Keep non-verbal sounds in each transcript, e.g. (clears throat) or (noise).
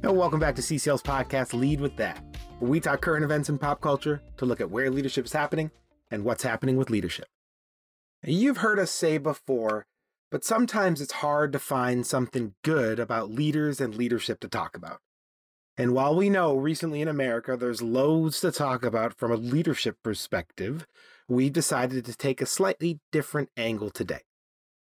And welcome back to CCL's podcast, Lead with That, where we talk current events in pop culture to look at where leadership is happening and what's happening with leadership. You've heard us say before, but sometimes it's hard to find something good about leaders and leadership to talk about. And while we know recently in America there's loads to talk about from a leadership perspective, we decided to take a slightly different angle today.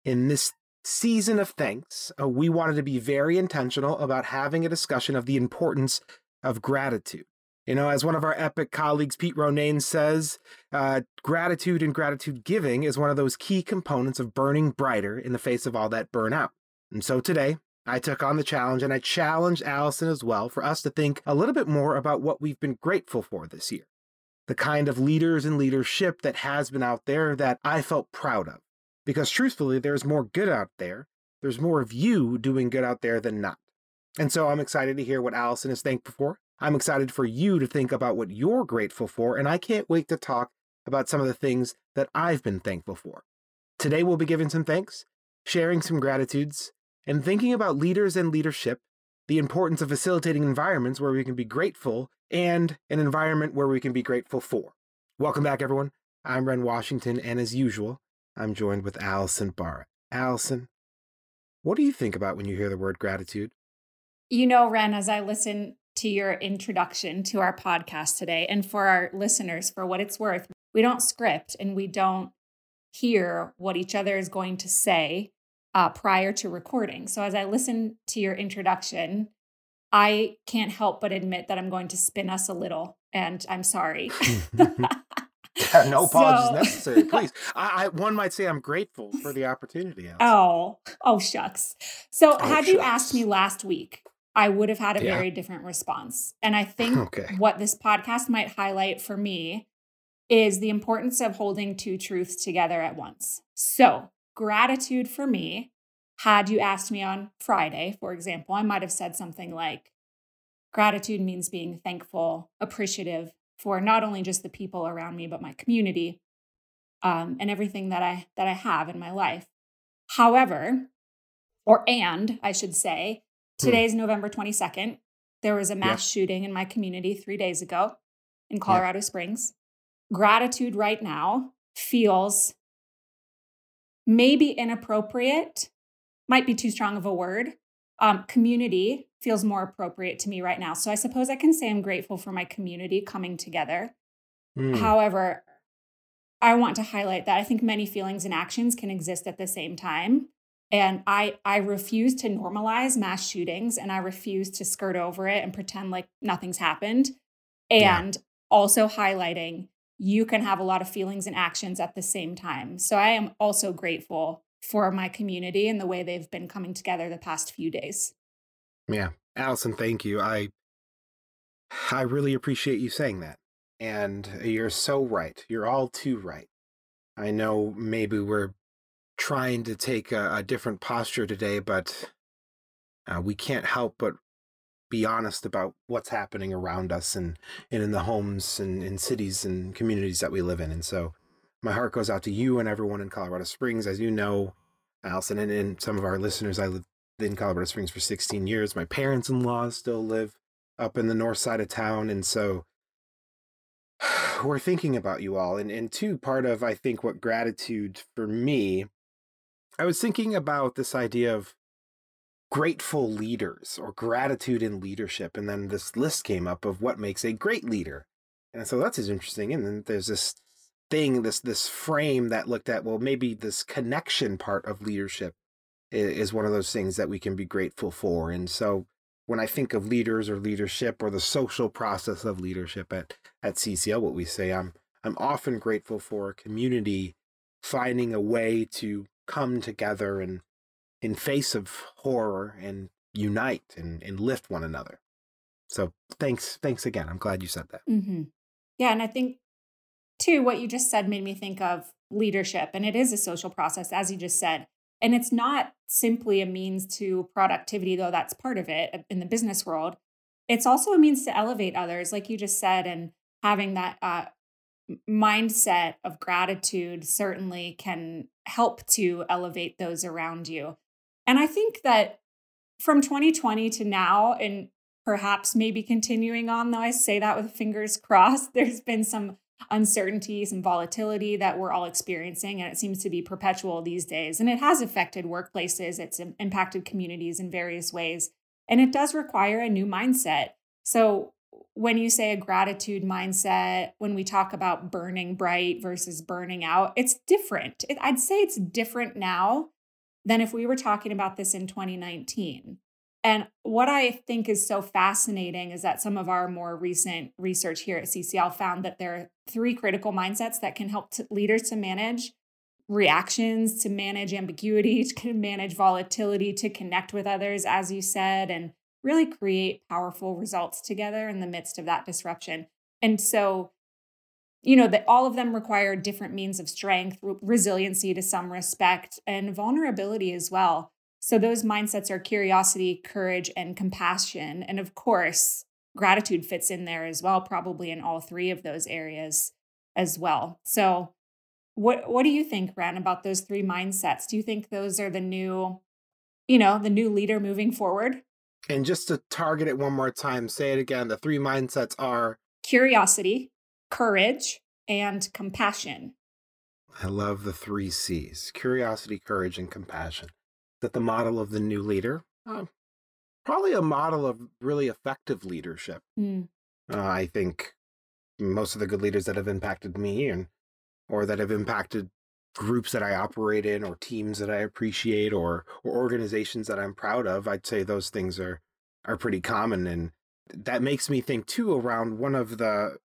In this season of thanks, uh, we wanted to be very intentional about having a discussion of the importance of gratitude. You know, as one of our epic colleagues, Pete Ronayne, says, uh, gratitude and gratitude giving is one of those key components of burning brighter in the face of all that burnout. And so today, I took on the challenge and I challenged Allison as well for us to think a little bit more about what we've been grateful for this year. The kind of leaders and leadership that has been out there that I felt proud of. Because truthfully, there's more good out there. There's more of you doing good out there than not. And so I'm excited to hear what Allison is thankful for. I'm excited for you to think about what you're grateful for. And I can't wait to talk about some of the things that I've been thankful for. Today, we'll be giving some thanks, sharing some gratitudes, and thinking about leaders and leadership, the importance of facilitating environments where we can be grateful, and an environment where we can be grateful for. Welcome back, everyone. I'm Ren Washington, and as usual, I'm joined with Allison Barr. Allison, what do you think about when you hear the word gratitude? You know, Ren, as I listen to your introduction to our podcast today, and for our listeners, for what it's worth, we don't script and we don't hear what each other is going to say uh, prior to recording. So as I listen to your introduction, I can't help but admit that I'm going to spin us a little, and I'm sorry. (laughs) (laughs) (laughs) no (laughs) apologies so, necessary, (laughs) please. I, I, one might say I'm grateful for the opportunity. Oh, oh shucks. So oh, had shucks. you asked me last week, I would have had a yeah. very different response. And I (laughs) think okay. what this podcast might highlight for me is the importance of holding two truths together at once. So, gratitude for me, had you asked me on Friday, for example, I might have said something like, gratitude means being thankful, appreciative, for not only just the people around me but my community um, and everything that i that i have in my life. However or and i should say today's hmm. november 22nd there was a mass shooting in my community three days ago in colorado springs. Gratitude right now feels maybe inappropriate might be too strong of a word um, community feels more appropriate to me right now. So I suppose I can say I'm grateful for my community coming together. Mm. However, I want to highlight that I think many feelings and actions can exist at the same time. And I I refuse to normalize mass shootings and I refuse to skirt over it and pretend like nothing's happened. And yeah. also highlighting you can have a lot of feelings and actions at the same time. So I am also grateful for my community and the way they've been coming together the past few days. Yeah. Allison, thank you. I I really appreciate you saying that. And you're so right. You're all too right. I know maybe we're trying to take a, a different posture today, but uh, we can't help but be honest about what's happening around us and, and in the homes and in cities and communities that we live in. And so my heart goes out to you and everyone in Colorado Springs. As you know, Allison, and, and some of our listeners, I lived in Colorado Springs for 16 years. My parents in law still live up in the north side of town. And so (sighs) we're thinking about you all. And, and two, part of, I think, what gratitude for me, I was thinking about this idea of grateful leaders or gratitude in leadership. And then this list came up of what makes a great leader. And so that's interesting. And then there's this thing, this this frame that looked at, well, maybe this connection part of leadership is one of those things that we can be grateful for. And so when I think of leaders or leadership or the social process of leadership at at CCL, what we say, I'm I'm often grateful for a community finding a way to come together and in face of horror and unite and, and lift one another. So thanks, thanks again. I'm glad you said that. Mm-hmm. Yeah, and I think too, what you just said made me think of leadership, and it is a social process, as you just said. And it's not simply a means to productivity, though that's part of it in the business world. It's also a means to elevate others, like you just said, and having that uh, mindset of gratitude certainly can help to elevate those around you. And I think that from 2020 to now, and perhaps maybe continuing on, though I say that with fingers (laughs) crossed. There's been some uncertainty, some volatility that we're all experiencing, and it seems to be perpetual these days. And it has affected workplaces, it's impacted communities in various ways. And it does require a new mindset. So, when you say a gratitude mindset, when we talk about burning bright versus burning out, it's different. I'd say it's different now than if we were talking about this in 2019. And what I think is so fascinating is that some of our more recent research here at CCL found that there are three critical mindsets that can help to leaders to manage reactions, to manage ambiguity, (laughs) to manage volatility, to connect with others, as you said, and really create powerful results together in the midst of that disruption. And so, you know, that all of them require different means of strength, resiliency to some respect, and vulnerability as well. So those mindsets are curiosity, courage, and compassion. And of course, gratitude fits in there as well, probably in all three of those areas as well. So what what do you think, Ren, about those three mindsets? Do you think those are the new, you know, the new leader moving forward? And just to target it one more time, say it again. The three mindsets are curiosity, courage, and compassion. I love the three C's curiosity, courage, and compassion that the model of the new leader, uh, probably a model of really effective leadership. Mm. Uh, I think most of the good leaders that have impacted me and or that have impacted groups that I operate in or teams that I appreciate or or organizations that I'm proud of, I'd say those things are are pretty common and that makes me think too around one of the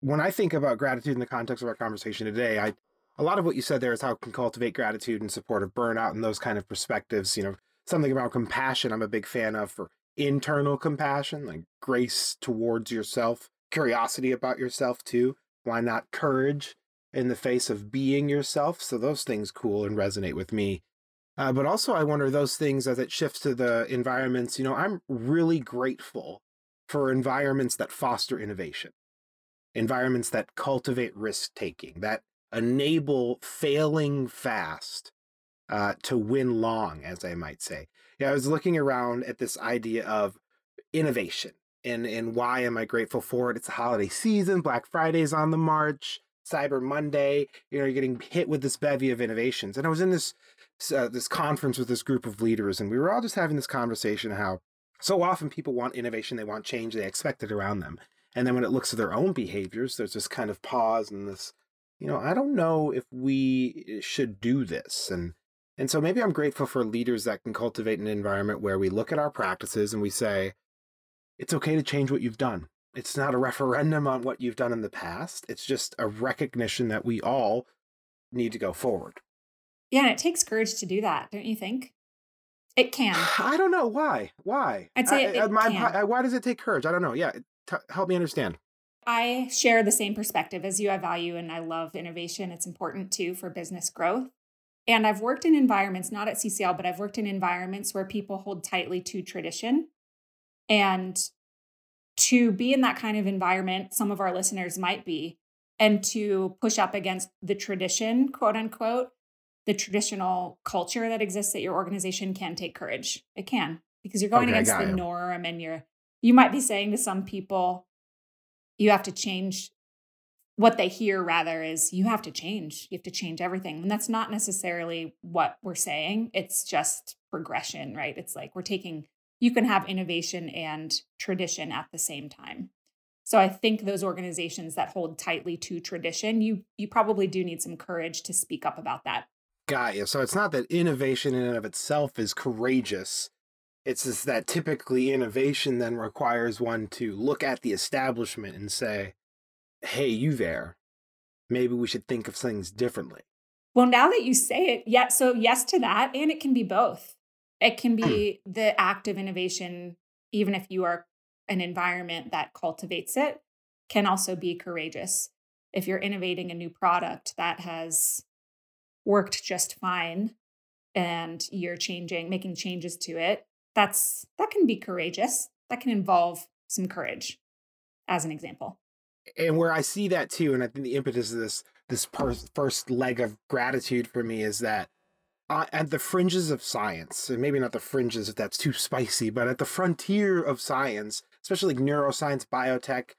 when I think about gratitude in the context of our conversation today, I a lot of what you said there is how it can cultivate gratitude and support of burnout and those kind of perspectives. You know, something about compassion I'm a big fan of for internal compassion, like grace towards yourself, curiosity about yourself too. Why not courage in the face of being yourself? So those things cool and resonate with me. Uh, but also, I wonder those things as it shifts to the environments. You know, I'm really grateful for environments that foster innovation, environments that cultivate risk taking, that enable failing fast uh, to win long, as I might say. Yeah, I was looking around at this idea of innovation and and why am I grateful for it? It's the holiday season, Black Friday's on the march, Cyber Monday. You know, you're getting hit with this bevy of innovations. And I was in this uh, this conference with this group of leaders, and we were all just having this conversation how so often people want innovation, they want change, they expect it around them. And then when it looks at their own behaviors, there's this kind of pause and this you know, I don't know if we eh, should do this. And and so maybe I'm grateful for leaders that can cultivate an environment where we look at our practices and we say, it's okay to change what you've done. It's not a referendum on what you've done in the past. It's just a recognition that we all need to go forward. Yeah, and it takes courage to do that, don't you think? It can. (sighs) I don't know why. Why? I'd say I, it, it my, why does it take courage? I don't know. Yeah, t- help me understand. I share the same perspective as you. I value and I love innovation. It's important too for business growth. And I've worked in environments, not at CCL, but I've worked in environments where people hold tightly to tradition. And to be in that kind of environment, some of our listeners might be, and to push up against the tradition, quote unquote, the traditional culture that exists at your organization can take courage. It can, because you're going okay, against the norm and you're, you might be saying to some people, you have to change what they hear rather is you have to change. You have to change everything. And that's not necessarily what we're saying. It's just progression right? It's like we're taking you can have innovation and tradition at the same time. So i think those organizations that hold tightly to tradition you you probably do need some courage to speak up about that. Got you so it's not that innovation in and of itself is courageous it's just that typically innovation then requires one to look at the establishment and say, hey, you there, maybe we should think of things differently. Well, now that you say it, yeah, so yes to that. And it can be both. It can be hmm. the act of innovation, even if you are an environment that cultivates it, can also be courageous. If you're innovating a new product that has worked just fine and you're changing, making changes to it, that's that can be courageous. That can involve some courage, as an example. And where I see that too, and I think the impetus of this this per- first leg of gratitude for me is that uh, at the fringes of science, and maybe not the fringes if that's too spicy, but at the frontier of science, especially like neuroscience, biotech.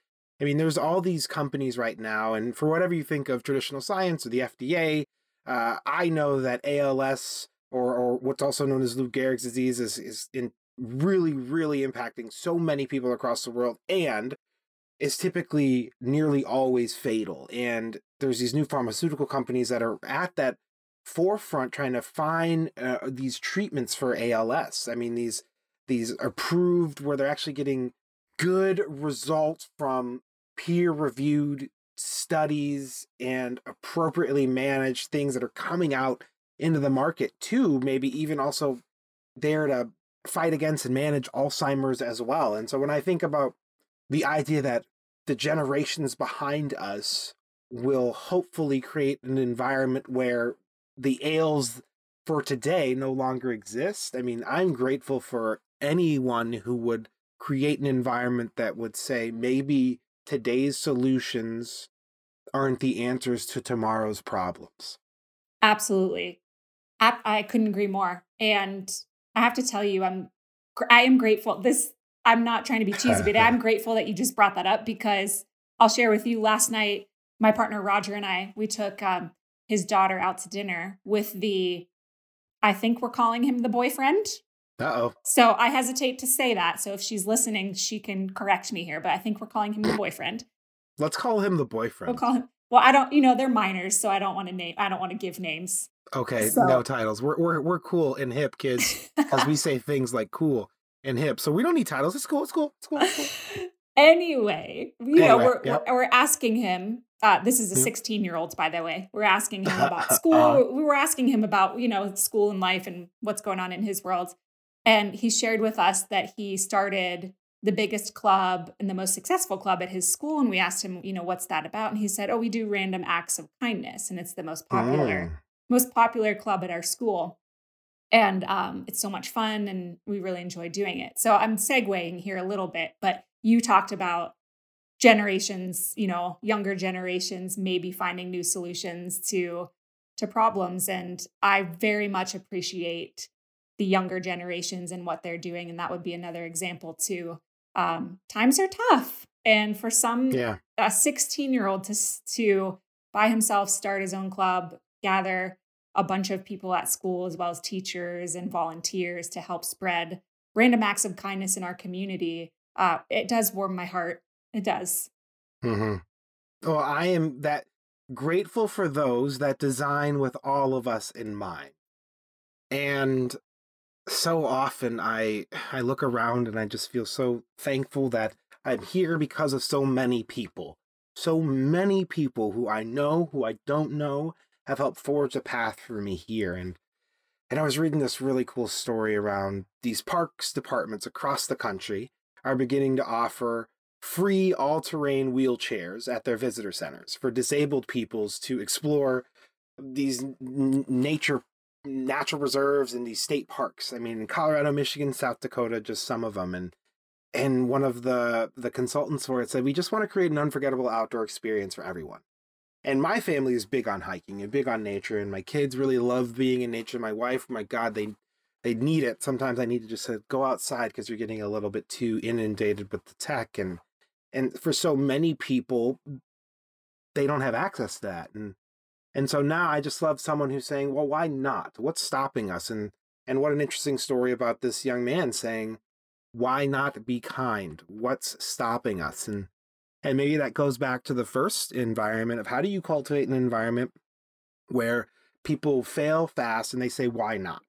I mean, there's all these companies right now, and for whatever you think of traditional science or the FDA, uh, I know that ALS or or what's also known as Lou Gehrig's disease is is in really really impacting so many people across the world and is typically nearly always fatal. And there's these new pharmaceutical companies that are at that forefront trying to find uh, these treatments for ALS. I mean, these these approved where they're actually getting good results from peer reviewed studies and appropriately managed things that are coming out into the market too maybe even also there to fight against and manage alzheimer's as well and so when i think about the idea that the generations behind us will hopefully create an environment where the ails for today no longer exist. I mean, I'm grateful for anyone who would create an environment that would say maybe today's solutions aren't the answers to tomorrow's problems. Absolutely. I, I couldn't agree more. And I have to tell you, I'm I am grateful. This I'm not trying to be cheesy, but I'm (laughs) grateful that you just brought that up because I'll share with you last night, my partner Roger and I, we took um, his daughter out to dinner with the, I think we're calling him the boyfriend. Uh oh. So I hesitate to say that. So if she's listening, she can correct me here, but I think we're calling him the (clears throat) boyfriend. Let's call him the boyfriend. We'll call him. Well, I don't, you know, they're minors, so I don't want to name, I don't want to give names. Okay, so. no titles. We're, we're, we're cool and hip kids as we say (laughs) things like cool and hip. So we don't need titles. It's cool. It's cool. It's cool. It's cool. (laughs) anyway, you anyway, know, we're, yep. we're, we're asking him. Uh, this is a 16 year old, by the way. We're asking him about (laughs) school. uh, we were asking him about, you know, school and life and what's going on in his world. And he shared with us that he started the biggest club and the most successful club at his school. And we asked him, you know, what's that about? And he said, oh, we do random acts of kindness. And it's the most popular, mm. most popular club at our school and um, it's so much fun and we really enjoy doing it so i'm segueing here a little bit but you talked about generations you know younger generations maybe finding new solutions to to problems and i very much appreciate the younger generations and what they're doing and that would be another example too um, times are tough and for some yeah. a 16 year old to to by himself start his own club gather a bunch of people at school, as well as teachers and volunteers, to help spread random acts of kindness in our community. Uh, it does warm my heart. It does. Mm-hmm. Well, I am that grateful for those that design with all of us in mind. And so often I I look around and I just feel so thankful that I'm here because of so many people. So many people who I know, who I don't know, have helped forge a path for me here. And and I was reading this really cool story around these parks departments across the country are beginning to offer free all-terrain wheelchairs at their visitor centers for disabled peoples to explore these n- nature natural reserves and these state parks. I mean, Colorado, Michigan, South Dakota, just some of them. And and one of the the consultants for it said, we just want to create an unforgettable outdoor experience for everyone and my family is big on hiking and big on nature and my kids really love being in nature my wife my god they they need it sometimes i need to just uh, go outside because you're getting a little bit too inundated with the tech and and for so many people they don't have access to that and and so now i just love someone who's saying well why not what's stopping us and and what an interesting story about this young man saying why not be kind what's stopping us and and maybe that goes back to the first environment of how do you cultivate an environment where people fail fast and they say, why not?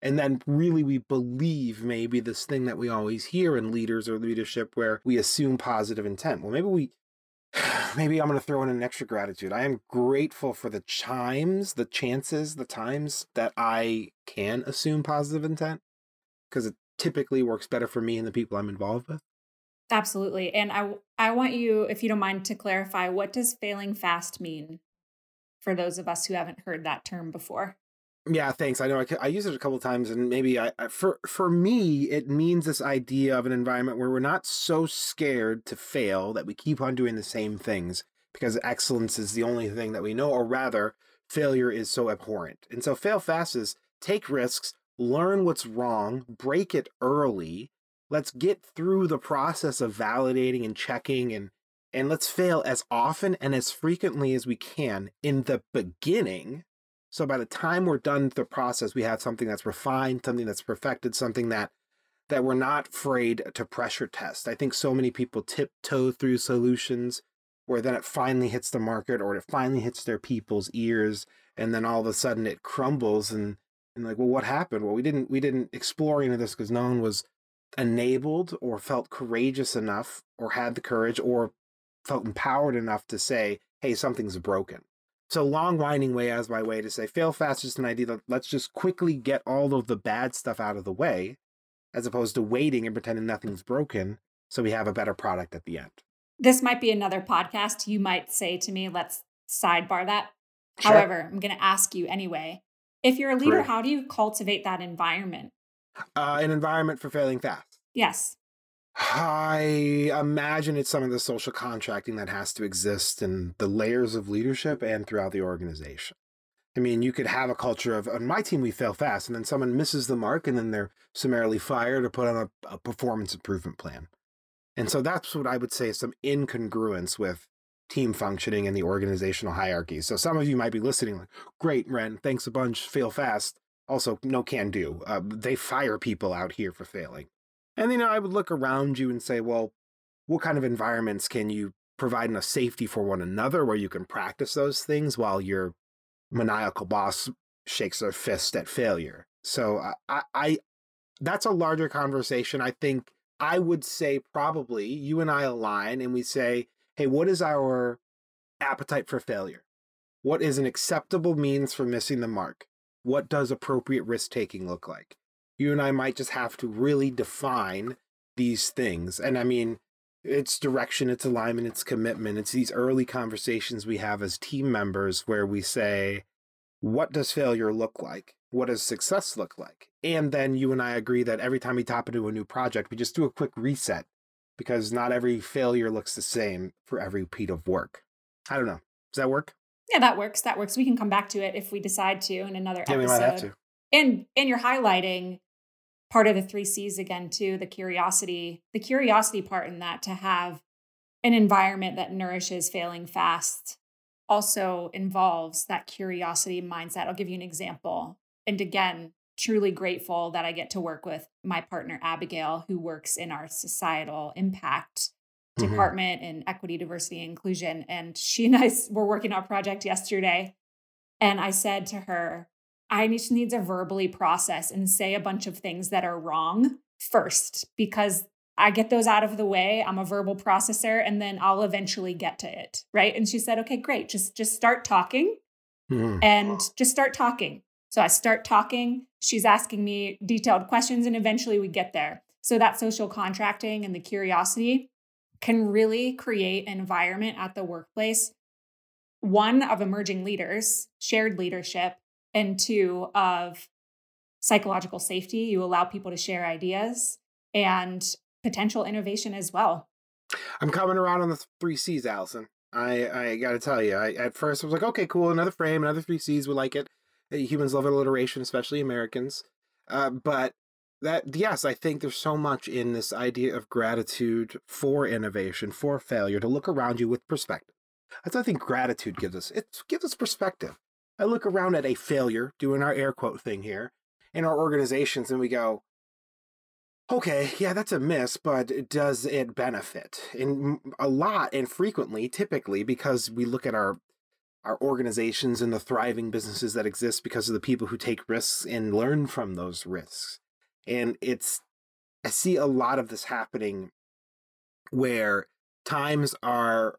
And then really we believe maybe this thing that we always hear in leaders or leadership where we assume positive intent. Well, maybe we, (sighs) maybe I'm going to throw in an extra gratitude. I am grateful for the chimes, the chances, the times that I can assume positive intent because it typically works better for me and the people I'm involved with. Absolutely. And I I want you if you don't mind to clarify what does failing fast mean for those of us who haven't heard that term before. Yeah, thanks. I know I, I use it a couple times, and maybe I, I, for for me it means this idea of an environment where we're not so scared to fail that we keep on doing the same things because excellence is the only thing that we know, or rather, failure is so abhorrent. And so fail fast is take risks, learn what's wrong, break it early. Let's get through the process of validating and checking and and let's fail as often and as frequently as we can in the beginning. So by the time we're done with the process, we have something that's refined, something that's perfected, something that that we're not afraid to pressure test. I think so many people tiptoe through solutions where then it finally hits the market or it finally hits their people's ears and then all of a sudden it crumbles and and like well what happened well we didn't we didn't explore any of this because no one was enabled or felt courageous enough or had the courage or felt empowered enough to say hey something's broken so long winding way as my way to say fail fast is an idea that let's just quickly get all of the bad stuff out of the way as opposed to waiting and pretending nothing's broken so we have a better product at the end this might be another podcast you might say to me let's sidebar that sure. however i'm going to ask you anyway if you're a leader, Correct. how do you cultivate that environment? Uh, an environment for failing fast. Yes. I imagine it's some of the social contracting that has to exist in the layers of leadership and throughout the organization. I mean, you could have a culture of, on my team, we fail fast, and then someone misses the mark, and then they're summarily fired or put on a, a performance improvement plan. And so that's what I would say is some incongruence with team functioning and the organizational hierarchy. So some of you might be listening like, great, Ren, thanks a bunch, fail fast. Also, no can do. Uh, they fire people out here for failing. And, you know, I would look around you and say, well, what kind of environments can you provide enough safety for one another where you can practice those things while your maniacal boss shakes their fist at failure? So I, I that's a larger conversation. I think I would say probably you and I align and we say, hey, what is our appetite for failure? What is an acceptable means for missing the mark? What does appropriate risk taking look like? You and I might just have to really define these things. And I mean, it's direction, it's alignment, it's commitment. It's these early conversations we have as team members where we say, what does failure look like? What does success look like? And then you and I agree that every time we tap into a new project, we just do a quick reset because not every failure looks the same for every piece of work. I don't know. Does that work? Yeah, that works. That works. We can come back to it if we decide to in another yeah, episode. We might have to. And and you're highlighting part of the three C's again too, the curiosity, the curiosity part in that to have an environment that nourishes failing fast also involves that curiosity mindset. I'll give you an example. And again, truly grateful that I get to work with my partner, Abigail, who works in our societal impact mm-hmm. department in equity, diversity, and inclusion. And she and I were working on a project yesterday. And I said to her, I just need to verbally process and say a bunch of things that are wrong first, because I get those out of the way. I'm a verbal processor, and then I'll eventually get to it. Right. And she said, okay, great. Just just start talking. Mm-hmm. And just start talking. So I start talking, she's asking me detailed questions, and eventually we get there. So that social contracting and the curiosity can really create an environment at the workplace one of emerging leaders, shared leadership, and two of psychological safety. You allow people to share ideas and potential innovation as well. I'm coming around on the three C's, Allison. I I got to tell you, I at first I was like, okay, cool, another frame, another three C's, we like it humans love alliteration, especially Americans. Uh, but that yes, I think there's so much in this idea of gratitude for innovation, for failure, to look around you with perspective. That's I think gratitude gives us. It gives us perspective. I look around at a failure, doing our air quote thing here, in our organizations, and we go, okay, yeah, that's a miss, but does it benefit? And a lot and frequently, typically, because we look at our our organizations and the thriving businesses that exist because of the people who take risks and learn from those risks. And it's, I see a lot of this happening where times are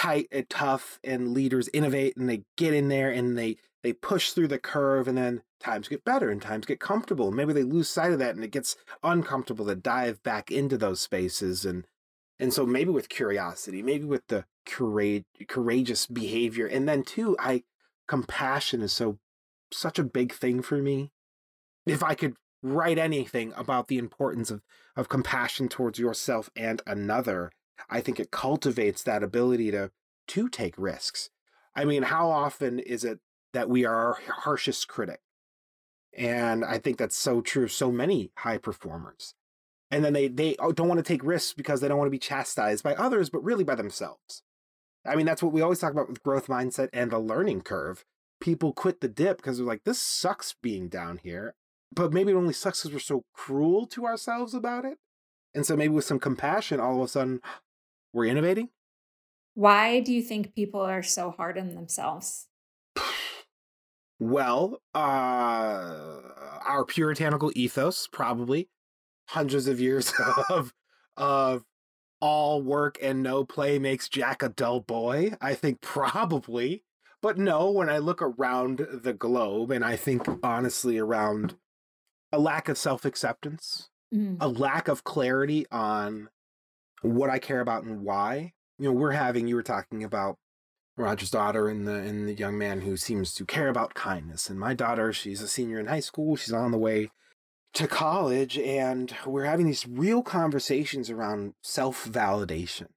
tight and tough and leaders innovate and they get in there and they they push through the curve and then times get better and times get comfortable maybe they lose sight of that and it gets uncomfortable to dive back into those spaces and and so maybe with curiosity maybe with the courage, courageous behavior. And then too, I compassion is so such a big thing for me. If I could write anything about the importance of, of compassion towards yourself and another, I think it cultivates that ability to to take risks. I mean, how often is it that we are our harshest critic? And I think that's so true of so many high performers. And then they they oh, don't want to take risks because they don't want to be chastised by others, but really by themselves. I mean, that's what we always talk about with growth mindset and the learning curve. People quit the dip because they're like, this sucks being down here. But maybe it only sucks because we're so cruel to ourselves about it. And so maybe with some compassion, all of a sudden, we're innovating. Why do you think people are so hard on themselves? Well, uh, our puritanical ethos, probably hundreds of years (laughs) of of all work and no play makes Jack a dull boy? I think probably. But no, when I look around the globe and I think honestly around a lack of self acceptance, mm. a lack of clarity on what I care about and why. You know, we're having, you were talking about Roger's daughter and the and the young man who seems to care about kindness. And my daughter, she's a senior in high school. She's on the way to college and we're having these real conversations around self-validation.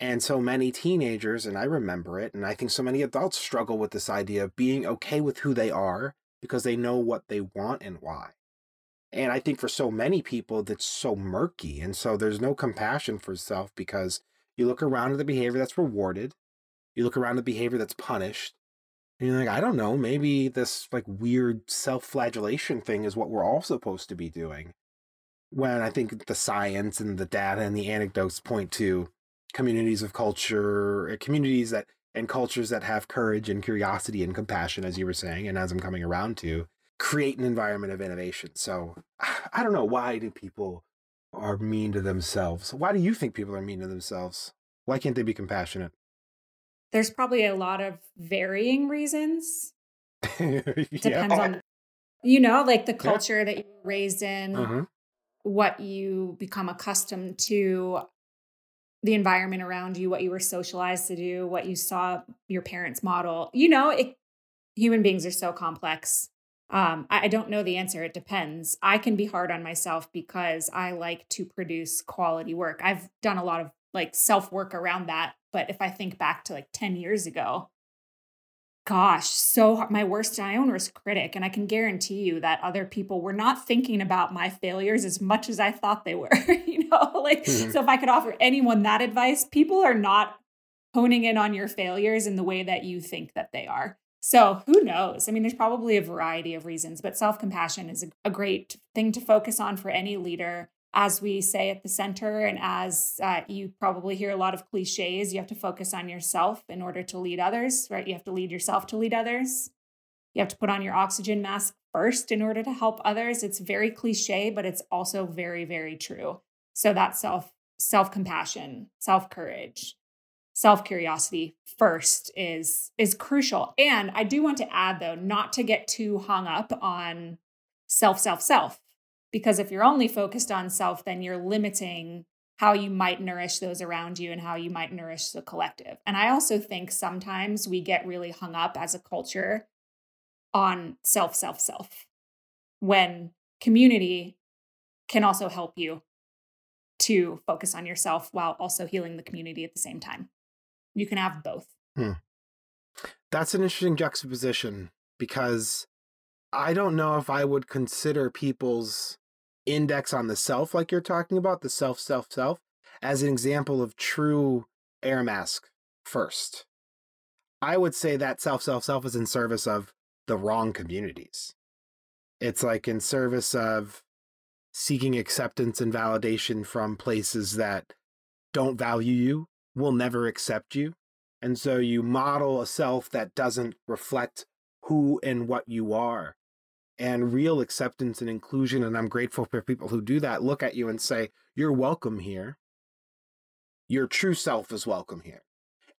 And so many teenagers, and I remember it, and I think so many adults struggle with this idea of being okay with who they are because they know what they want and why. And I think for so many people, that's so murky. And so there's no compassion for self because you look around at the behavior that's rewarded, you look around at the behavior that's punished, and you're like, I don't know, maybe this like weird self flagellation thing is what we're all supposed to be doing. When I think the science and the data and the anecdotes point to communities of culture, eh, communities that and cultures that have courage and curiosity and compassion, as you were saying, and as I'm coming around to, create an environment of innovation. So (sighs) I don't know why do people are mean to themselves? Why do you think people are mean to themselves? Why can't they be compassionate? there's probably a lot of varying reasons. (laughs) Depends yeah. on, you know, like the culture yeah. that you were raised in, uh-huh. what you become accustomed to, the environment around you, what you were socialized to do, what you saw your parents model. You know, it, human beings are so complex. Um, I, I don't know the answer. It depends. I can be hard on myself because I like to produce quality work. I've done a lot of like self work around that but if I think back to like 10 years ago, gosh, so my worst, my own worst critic. And I can guarantee you that other people were not thinking about my failures as much as I thought they were. (laughs) you know, like, mm-hmm. so if I could offer anyone that advice, people are not honing in on your failures in the way that you think that they are. So who knows? I mean, there's probably a variety of reasons, but self compassion is a, great thing to focus on for any leader as we say at the center, and as uh, you probably hear a lot of cliches, you have to focus on yourself in order to lead others, right? You have to lead yourself to lead others. You have to put on your oxygen mask first in order to help others. It's very cliche, but it's also very, very true. So that self self compassion, self courage, self curiosity first is is crucial. And I do want to add though, not to get too hung up on self, self, self because if you're only focused on self, then you're limiting how you might nourish those around you and how you might nourish the collective. And I also think sometimes we get really hung up as a culture on self, self, self, when community can also help you to focus on yourself while also healing the community at the same time. You can have both. Hmm. That's an interesting juxtaposition because I don't know if I would consider people's index on the self, like you're talking about, the self, self, self, as an example of true air mask first. I would say that self, self, self is in service of the wrong communities. It's like in service of seeking acceptance and validation from places that don't value you, will never accept you. And so you model a self that doesn't reflect who and what you are and real acceptance and inclusion. And I'm grateful for people who do that, look at you and say, You're welcome here. Your true self is welcome here.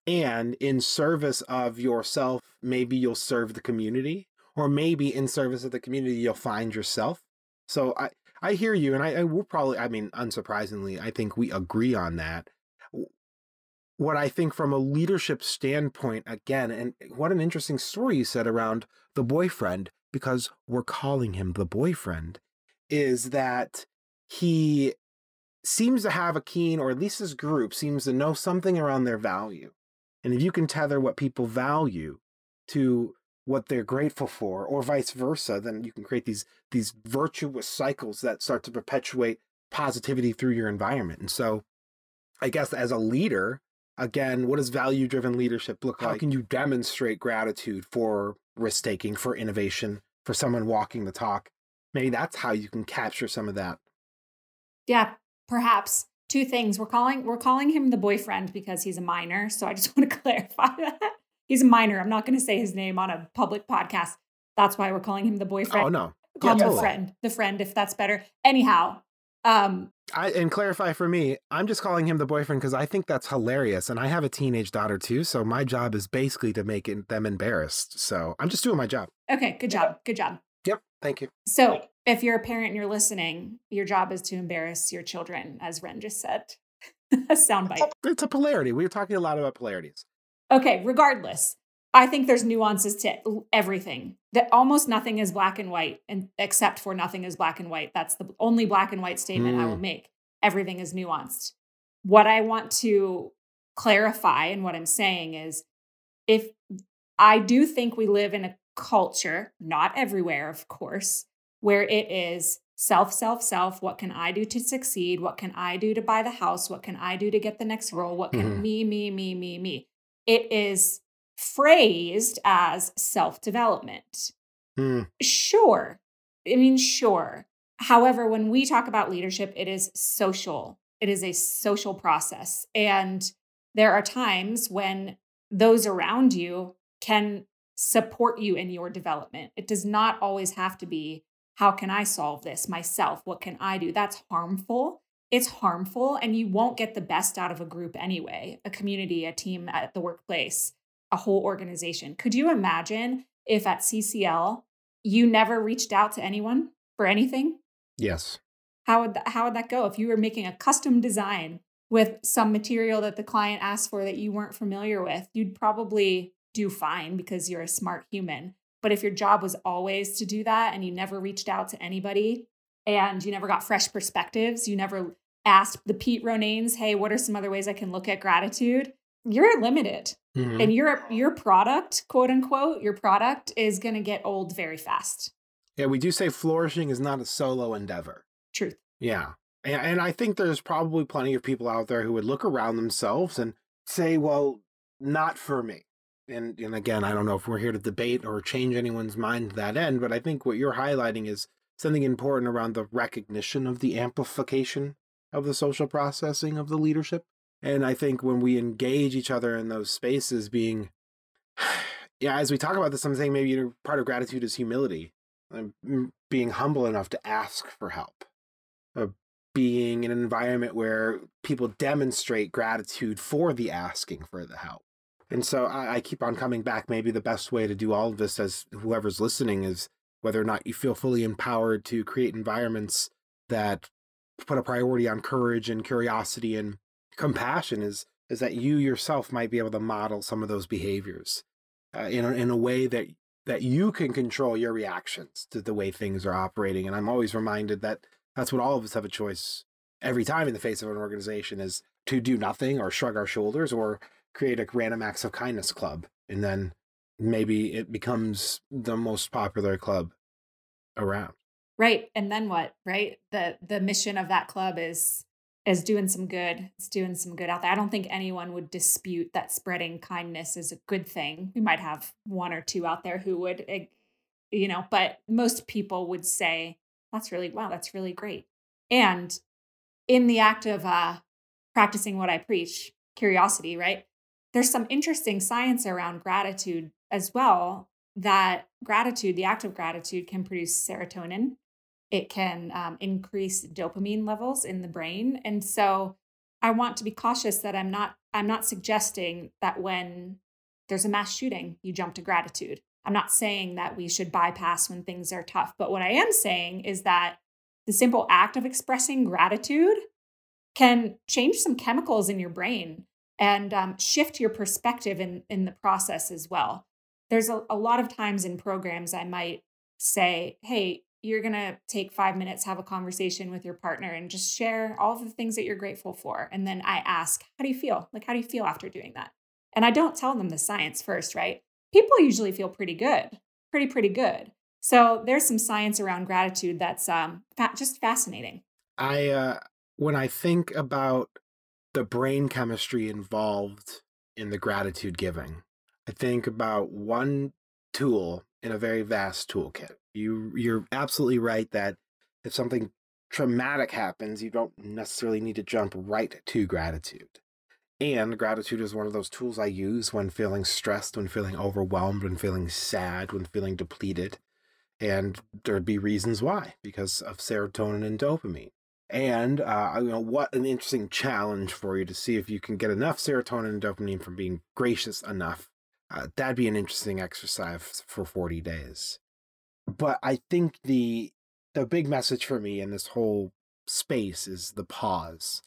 And in service of yourself, maybe you'll serve the community, or maybe in service of the community, you'll find yourself. So I, I hear you, and I, I will probably, I mean, unsurprisingly, I think we agree on that. What I think from a leadership standpoint, again, and what an interesting story you said around the boyfriend because we're calling him the boyfriend, is that he seems to have a keen, or at least his group seems to know something around their value. And if you can tether what people value to what they're grateful for, or vice versa, then you can create these these virtuous cycles that start to perpetuate positivity through your environment. And so I guess as a leader, again, what does value driven leadership look like? How can you demonstrate gratitude for risk taking, for innovation, for someone walking the talk? Maybe that's how you can capture some of that. Yeah, perhaps two things. We're calling we're calling him the boyfriend because he's a minor. So I just (laughs) want to clarify that. He's a minor. I'm not going to say his name on a public podcast. That's why we're calling him the oh, boyfriend. Oh no. Call yeah, him totally. the friend, the friend, if that's better. Anyhow, um, I and clarify for me, I'm just calling him the boyfriend because I think that's hilarious, and I have a teenage daughter too. So my job is basically to make it, them embarrassed. So I'm just doing my job. Okay, good job, good job. Yep, thank you. So if you're a parent and you're listening, your job is to embarrass your children, as Ren just said. (laughs) a soundbite. It's a polarity. We are talking a lot about polarities. Okay, regardless, I think there's nuances to everything. That almost nothing is black and white, and except for nothing is black and white. That's the only black and white statement mm. I will mm. make. Everything is nuanced. What I want to clarify and what I'm saying is if I do think we live in a culture, not everywhere, of course, where it is self, self, self. What can I do to succeed? What can I do to buy the house? What can I do to get the next role? What can mm-hmm. me, me, me, me, me? It is phrased as self development. Mm. Sure. I mean, sure. However, when we talk about leadership, it is social, it is a social process. And there are times when those around you can support you in your development. It does not always have to be, how can I solve this myself? What can I do? That's harmful. It's harmful, and you won't get the best out of a group anyway, a community, a team at the workplace a whole organization. Could you imagine if at CCL you never reached out to anyone for anything? Yes. How would that, how would that go if you were making a custom design with some material that the client asked for that you weren't familiar with? You'd probably do fine because you're a smart human. But if your job was always to do that and you never reached out to anybody and you never got fresh perspectives, you never asked the Pete Ronaynes, hey, what are some other ways I can look at gratitude? You're limited. Mm-hmm. And your your product, quote unquote, your product is going to get old very fast. Yeah, we do say flourishing is not a solo endeavor. Truth. Yeah. And, and I think there's probably plenty of people out there who would look around themselves and say, well, not for me. And, and again, I don't know if we're here to debate or change anyone's mind to that end, but I think what you're highlighting is something important around the recognition of the amplification of the social processing of the leadership. And I think when we engage each other in those spaces, being, (sighs) yeah, as we talk about this, I'm saying maybe part of gratitude is humility, being humble enough to ask for help, uh, being in an environment where people demonstrate gratitude for the asking for the help. And so I, I keep on coming back. Maybe the best way to do all of this, as whoever's listening, is whether or not you feel fully empowered to create environments that put a priority on courage and curiosity and compassion is is that you yourself might be able to model some of those behaviors uh, in a, in a way that that you can control your reactions to the way things are operating. And I'm always reminded that that's what all of us have a choice every time in the face of an organization is to do nothing or shrug our shoulders or create a random acts of kindness club. And then maybe it becomes the most popular club around. Right. And then what? Right. The the mission of that club is is doing some good. It's doing some good out there. I don't think anyone would dispute that spreading kindness is a good thing. We might have one or two out there who would, eh, you know, but most people would say, that's really, wow, that's really great. And in the act of uh, practicing what I preach, curiosity, right? There's some interesting science around gratitude as well. That gratitude, the act of gratitude, can produce serotonin, it can um, increase dopamine levels in the brain and so i want to be cautious that i'm not i'm not suggesting that when there's a mass shooting you jump to gratitude. I'm not saying that we should bypass when things are tough but what i am saying is that the simple act of expressing gratitude can change some chemicals in your brain and um, shift your perspective in, in the process as well. There's a, a lot of times in programs i might say hey you're going to take five minutes, have a conversation with your partner, and just share all of the things that you're grateful for. And then I ask, How do you feel? Like, how do you feel after doing that? And I don't tell them the science first, right? People usually feel pretty good, pretty, pretty good. So there's some science around gratitude that's um, fa- just fascinating. I, uh, when I think about the brain chemistry involved in the gratitude giving, I think about one tool in a very vast toolkit. You you're absolutely right that if something traumatic happens, you don't necessarily need to jump right to gratitude. And gratitude is one of those tools I use when feeling stressed, when feeling overwhelmed, when feeling sad, when feeling depleted. And there'd be reasons why, because of serotonin and dopamine. And uh, you know what an interesting challenge for you to see if you can get enough serotonin and dopamine from being gracious enough. Uh, that'd be an interesting exercise for 40 days. But I think the the big message for me in this whole space is the pause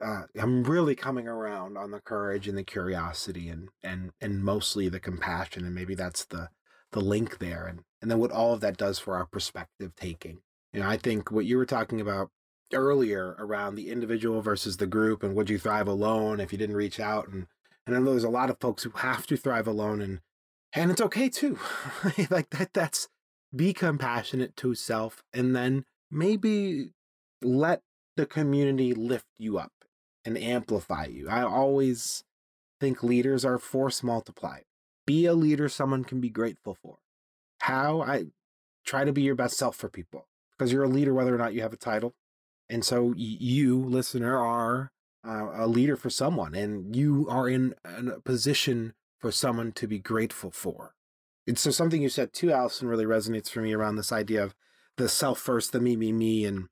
uh, I'm really coming around on the courage and the curiosity and and and mostly the compassion and maybe that's the the link there and and then what all of that does for our perspective taking. You know, I think what you were talking about earlier around the individual versus the group and would you thrive alone if you didn't reach out and and I know there's a lot of folks who have to thrive alone and and it's okay too. (laughs) like that that's be compassionate to self and then maybe let the community lift you up and amplify you. I always think leaders are force multipliers. Be a leader someone can be grateful for. How? I try to be your best self for people because you're a leader whether or not you have a title. And so you, listener, are uh, a leader for someone and you are in a position for someone to be grateful for. And so something you said too, Allison, really resonates for me around this idea of the self first, the me, me, me, and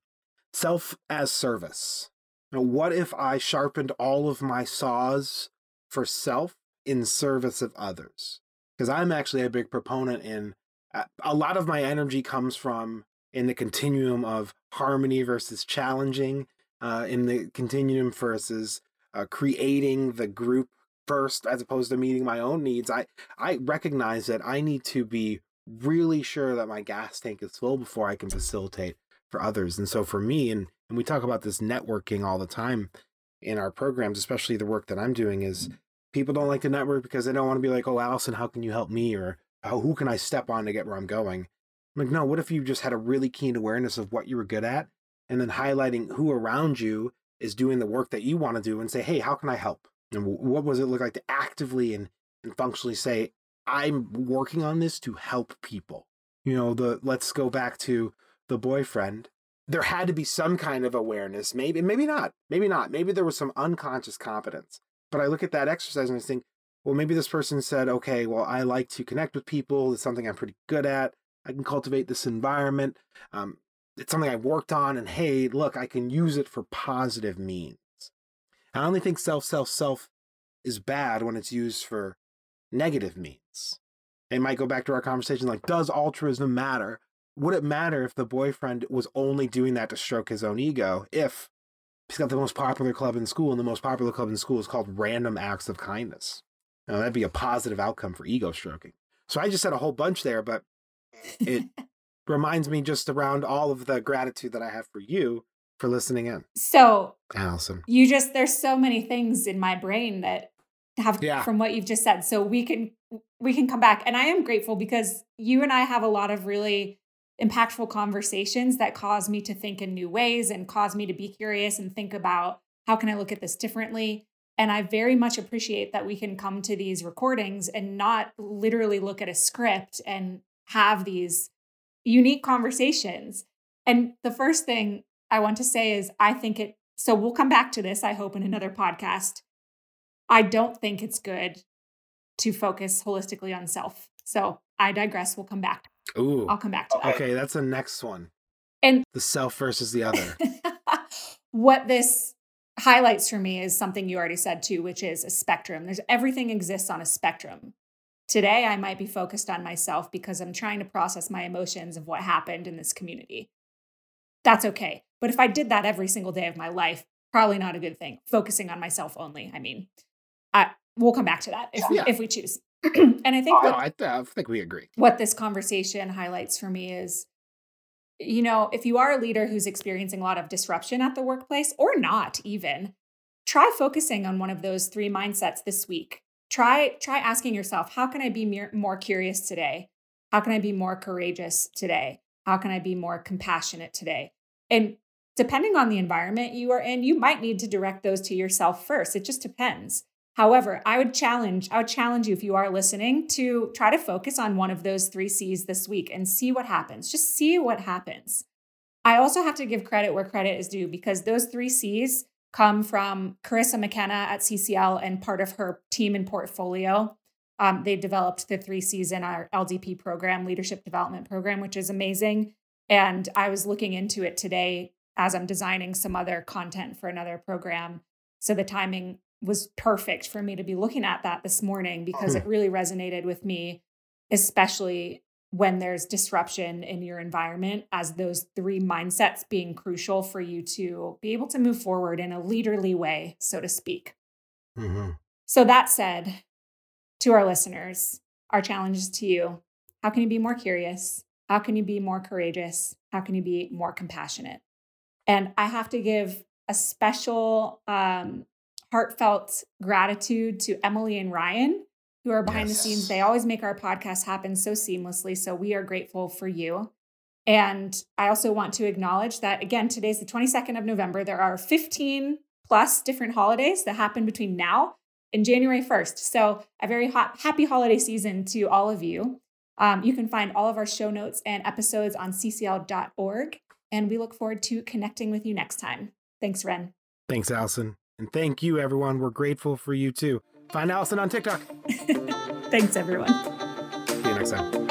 self as service. Now, what if I sharpened all of my saws for self in service of others? Because I'm actually a big proponent in uh, a lot of my energy comes from in the continuum of harmony versus challenging, uh, in the continuum versus uh, creating the group first as opposed to meeting my own needs. I I recognize that I need to be really sure that my gas tank is full before I can facilitate for others. And so for me, and and we talk about this networking all the time in our programs, especially the work that I'm doing, is people don't like to network because they don't want to be like, oh, Allison, how can you help me? Or oh, who can I step on to get where I'm going? I'm like, no, what if you just had a really keen awareness of what you were good at and then highlighting who around you is doing the work that you want to do and say, hey, how can I help? And what does it look like to actively and, and functionally say, I'm working on this to help people? You know, the let's go back to the boyfriend, there had to be some kind of awareness. Maybe, maybe not. Maybe not. Maybe there was some unconscious competence. But I look at that exercise and I think, well, maybe this person said, okay, well, I like to connect with people. It's something I'm pretty good at. I can cultivate this environment. Um, it's something I worked on. And hey, look, I can use it for positive means. I only think self, self, self is bad when it's used for negative means. It might go back to our conversation like, does altruism matter? would it matter if the boyfriend was only doing that to stroke his own ego if he's got the most popular club in school and the most popular club in school is called random acts of kindness now that'd be a positive outcome for ego stroking so i just said a whole bunch there but it (laughs) reminds me just around all of the gratitude that i have for you for listening in so allison you just there's so many things in my brain that have yeah. from what you've just said so we can we can come back and i am grateful because you and i have a lot of really impactful conversations that cause me to think in new ways and cause me to be curious and think about how can I look at this differently. And I very much appreciate that we can come to these recordings and not literally look at a script and have these unique conversations. And the first thing I want to say is I think it, so we'll come back to this, I hope, in another podcast. I don't think it's good to focus holistically on self. So I digress. We'll come back. Ooh. I'll come back to that. Okay, that's the next one. And the self versus the other. (laughs) what this highlights for me is something you already said too, which is a spectrum. There's everything exists on a spectrum. Today, I might be focused on myself because I'm trying to process my emotions of what happened in this community. That's okay. But if I did that every single day of my life, probably not a good thing. Focusing on myself only. I mean, I, we'll come back to that if, yeah. if we choose. (clears throat) and I oh, think oh, what, I, I think we agree. What this conversation highlights for me is you know, if you are a leader who's experiencing a lot of disruption at the workplace or not even, try focusing on one of those three mindsets this week. Try try asking yourself, how can I be more curious today? How can I be more courageous today? How can I be more compassionate today? And depending on the environment you are in, you might need to direct those to yourself first. It just depends. However, I would challenge, I would challenge you if you are listening to try to focus on one of those three C's this week and see what happens. Just see what happens. I also have to give credit where credit is due because those three C's come from Carissa McKenna at CCL and part of her team and portfolio. Um, they developed the three C's in our LDP program, Leadership Development Program, which is amazing. And I was looking into it today as I'm designing some other content for another program. So the timing was perfect for me to be looking at that this morning because it hmm. really resonated with me, especially when there's disruption in your environment, as those three mindsets being crucial for you to be able to move forward in a leaderly way, so to speak. Mm-hmm. So, that said, to our listeners, our challenge is to you how can you be more curious? How can you be more courageous? How can you be more compassionate? And I have to give a special um, heartfelt gratitude to Emily and Ryan, who are behind yes. the scenes. They always make our podcast happen so seamlessly. So we are grateful for you. And I also want to acknowledge that, again, today's the 22nd of November. There are 15 plus different holidays that happen between now and January 1st. So, a very hot, happy holiday season to all of you. Um, you can find all of our show notes and episodes on ccl.org. And we look forward to connecting with you next time. Thanks, Ren. Thanks, Allison. And thank you, everyone. We're grateful for you too. Find Allison on TikTok. (laughs) Thanks, everyone. See you next time.